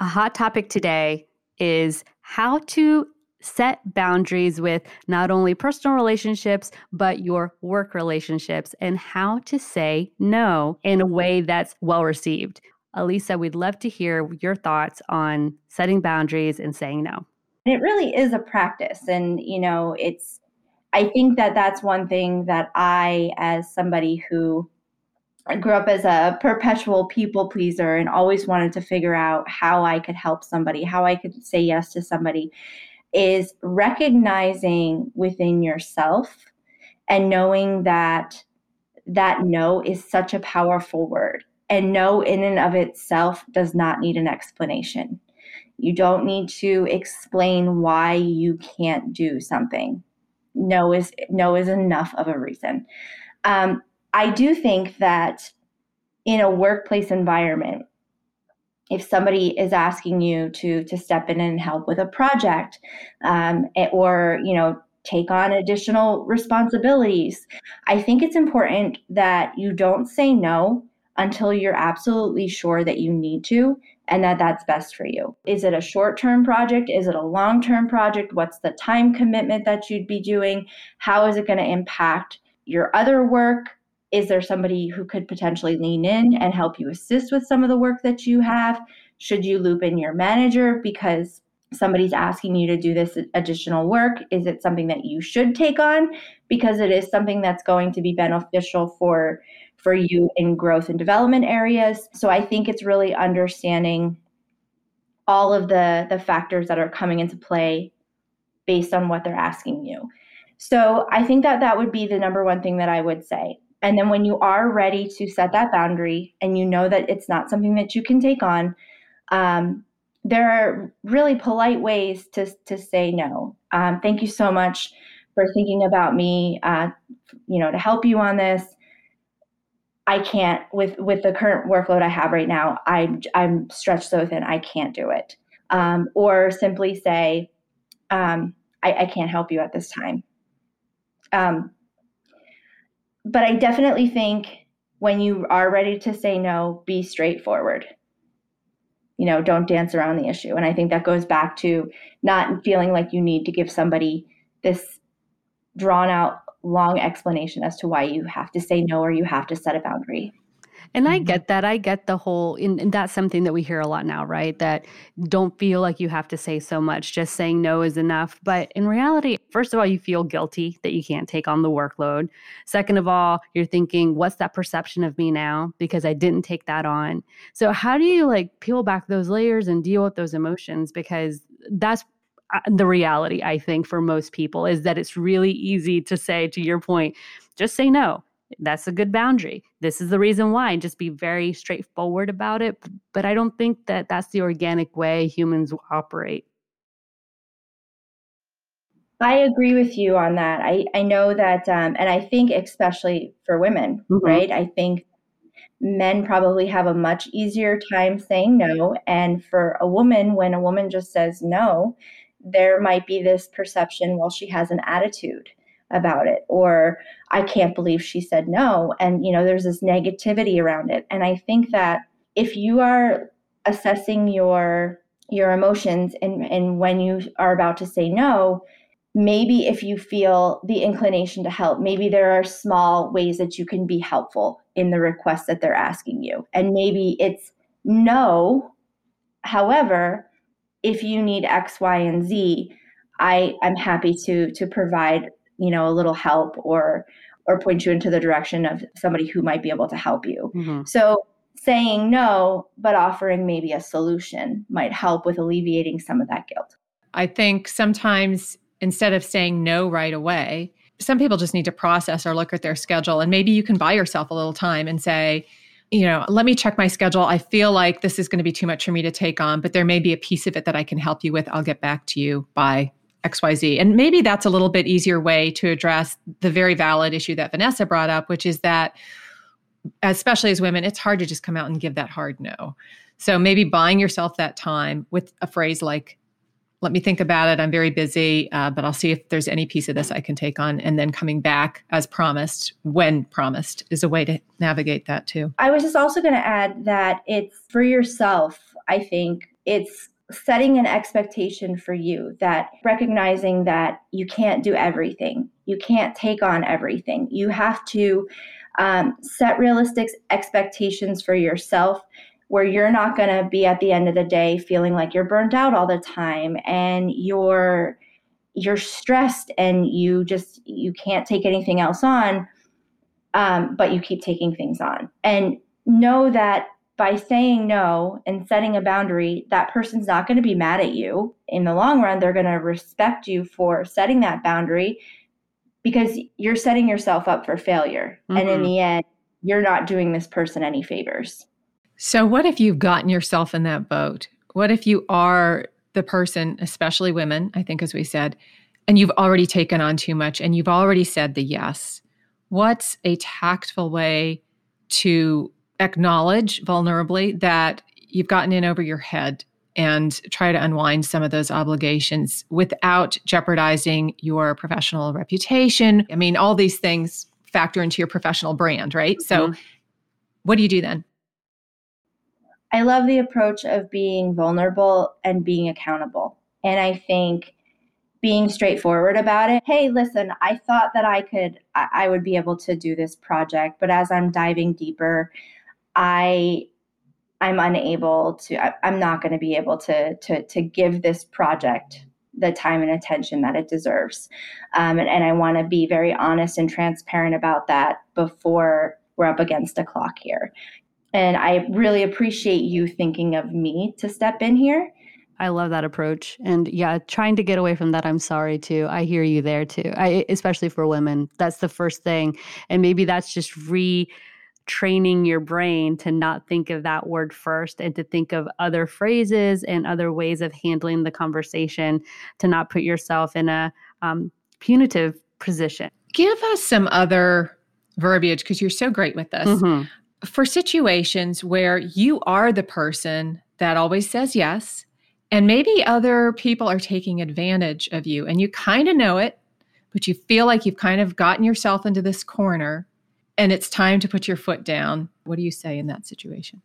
A hot topic today is how to set boundaries with not only personal relationships, but your work relationships, and how to say no in a way that's well received. Elisa, we'd love to hear your thoughts on setting boundaries and saying no. It really is a practice. And, you know, it's, I think that that's one thing that I, as somebody who I grew up as a perpetual people pleaser and always wanted to figure out how I could help somebody, how I could say yes to somebody, is recognizing within yourself and knowing that that no is such a powerful word. And no, in and of itself, does not need an explanation. You don't need to explain why you can't do something. No is no is enough of a reason. Um, I do think that in a workplace environment, if somebody is asking you to to step in and help with a project, um, or you know take on additional responsibilities, I think it's important that you don't say no until you're absolutely sure that you need to and that that's best for you. Is it a short term project? Is it a long term project? What's the time commitment that you'd be doing? How is it going to impact your other work? Is there somebody who could potentially lean in and help you assist with some of the work that you have? Should you loop in your manager because somebody's asking you to do this additional work? Is it something that you should take on because it is something that's going to be beneficial for for you in growth and development areas? So I think it's really understanding all of the the factors that are coming into play based on what they're asking you. So I think that that would be the number one thing that I would say. And then when you are ready to set that boundary and you know that it's not something that you can take on, um, there are really polite ways to, to say no. Um, thank you so much for thinking about me, uh, you know, to help you on this. I can't with with the current workload I have right now. I'm I'm stretched so thin. I can't do it. Um, or simply say, um, I, I, can't help you at this time. Um, but I definitely think when you are ready to say no, be straightforward. You know, don't dance around the issue. And I think that goes back to not feeling like you need to give somebody this drawn out long explanation as to why you have to say no or you have to set a boundary. And I get that. I get the whole, and, and that's something that we hear a lot now, right? That don't feel like you have to say so much. Just saying no is enough. But in reality, first of all, you feel guilty that you can't take on the workload. Second of all, you're thinking, what's that perception of me now? Because I didn't take that on. So, how do you like peel back those layers and deal with those emotions? Because that's uh, the reality, I think, for most people is that it's really easy to say, to your point, just say no that's a good boundary. This is the reason why. Just be very straightforward about it. But I don't think that that's the organic way humans operate. I agree with you on that. I, I know that, um, and I think especially for women, mm-hmm. right? I think men probably have a much easier time saying no. And for a woman, when a woman just says no, there might be this perception, well, she has an attitude about it or i can't believe she said no and you know there's this negativity around it and i think that if you are assessing your your emotions and and when you are about to say no maybe if you feel the inclination to help, maybe there are small ways that you can be helpful in the request that they're asking you. And maybe it's no. However, if you need X, Y, and Z, I, I'm happy to to provide, you know, a little help or or point you into the direction of somebody who might be able to help you. Mm-hmm. So saying no, but offering maybe a solution might help with alleviating some of that guilt. I think sometimes instead of saying no right away, some people just need to process or look at their schedule. And maybe you can buy yourself a little time and say, you know, let me check my schedule. I feel like this is going to be too much for me to take on, but there may be a piece of it that I can help you with. I'll get back to you by XYZ. And maybe that's a little bit easier way to address the very valid issue that Vanessa brought up, which is that, especially as women, it's hard to just come out and give that hard no. So maybe buying yourself that time with a phrase like, let me think about it. I'm very busy, uh, but I'll see if there's any piece of this I can take on. And then coming back as promised, when promised, is a way to navigate that too. I was just also going to add that it's for yourself, I think it's setting an expectation for you that recognizing that you can't do everything, you can't take on everything. You have to um, set realistic expectations for yourself where you're not going to be at the end of the day feeling like you're burnt out all the time and you're you're stressed and you just you can't take anything else on um, but you keep taking things on and know that by saying no and setting a boundary that person's not going to be mad at you in the long run they're going to respect you for setting that boundary because you're setting yourself up for failure mm-hmm. and in mm-hmm. the end you're not doing this person any favors so, what if you've gotten yourself in that boat? What if you are the person, especially women, I think, as we said, and you've already taken on too much and you've already said the yes? What's a tactful way to acknowledge vulnerably that you've gotten in over your head and try to unwind some of those obligations without jeopardizing your professional reputation? I mean, all these things factor into your professional brand, right? Mm-hmm. So, what do you do then? I love the approach of being vulnerable and being accountable. And I think being straightforward about it. Hey, listen, I thought that I could, I would be able to do this project, but as I'm diving deeper, I, I'm unable to. I, am not going to be able to to to give this project the time and attention that it deserves, um, and, and I want to be very honest and transparent about that before we're up against a clock here. And I really appreciate you thinking of me to step in here. I love that approach. And yeah, trying to get away from that, I'm sorry too. I hear you there too. I, especially for women, that's the first thing. And maybe that's just retraining your brain to not think of that word first and to think of other phrases and other ways of handling the conversation to not put yourself in a um, punitive position. Give us some other verbiage because you're so great with this. Mm-hmm for situations where you are the person that always says yes, and maybe other people are taking advantage of you and you kind of know it, but you feel like you've kind of gotten yourself into this corner and it's time to put your foot down. What do you say in that situation?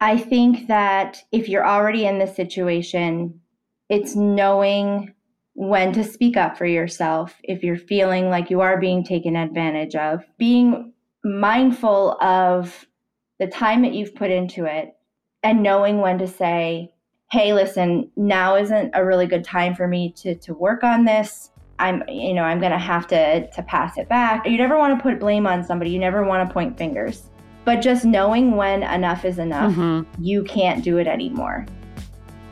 I think that if you're already in this situation, it's knowing when to speak up for yourself if you're feeling like you are being taken advantage of, being mindful of the time that you've put into it and knowing when to say, hey, listen, now isn't a really good time for me to, to work on this. I'm, you know, I'm going to have to, to pass it back. You never want to put blame on somebody. You never want to point fingers. But just knowing when enough is enough, mm-hmm. you can't do it anymore.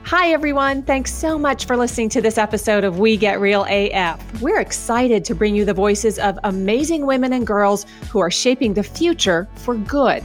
Hi, everyone. Thanks so much for listening to this episode of We Get Real AF. We're excited to bring you the voices of amazing women and girls who are shaping the future for good.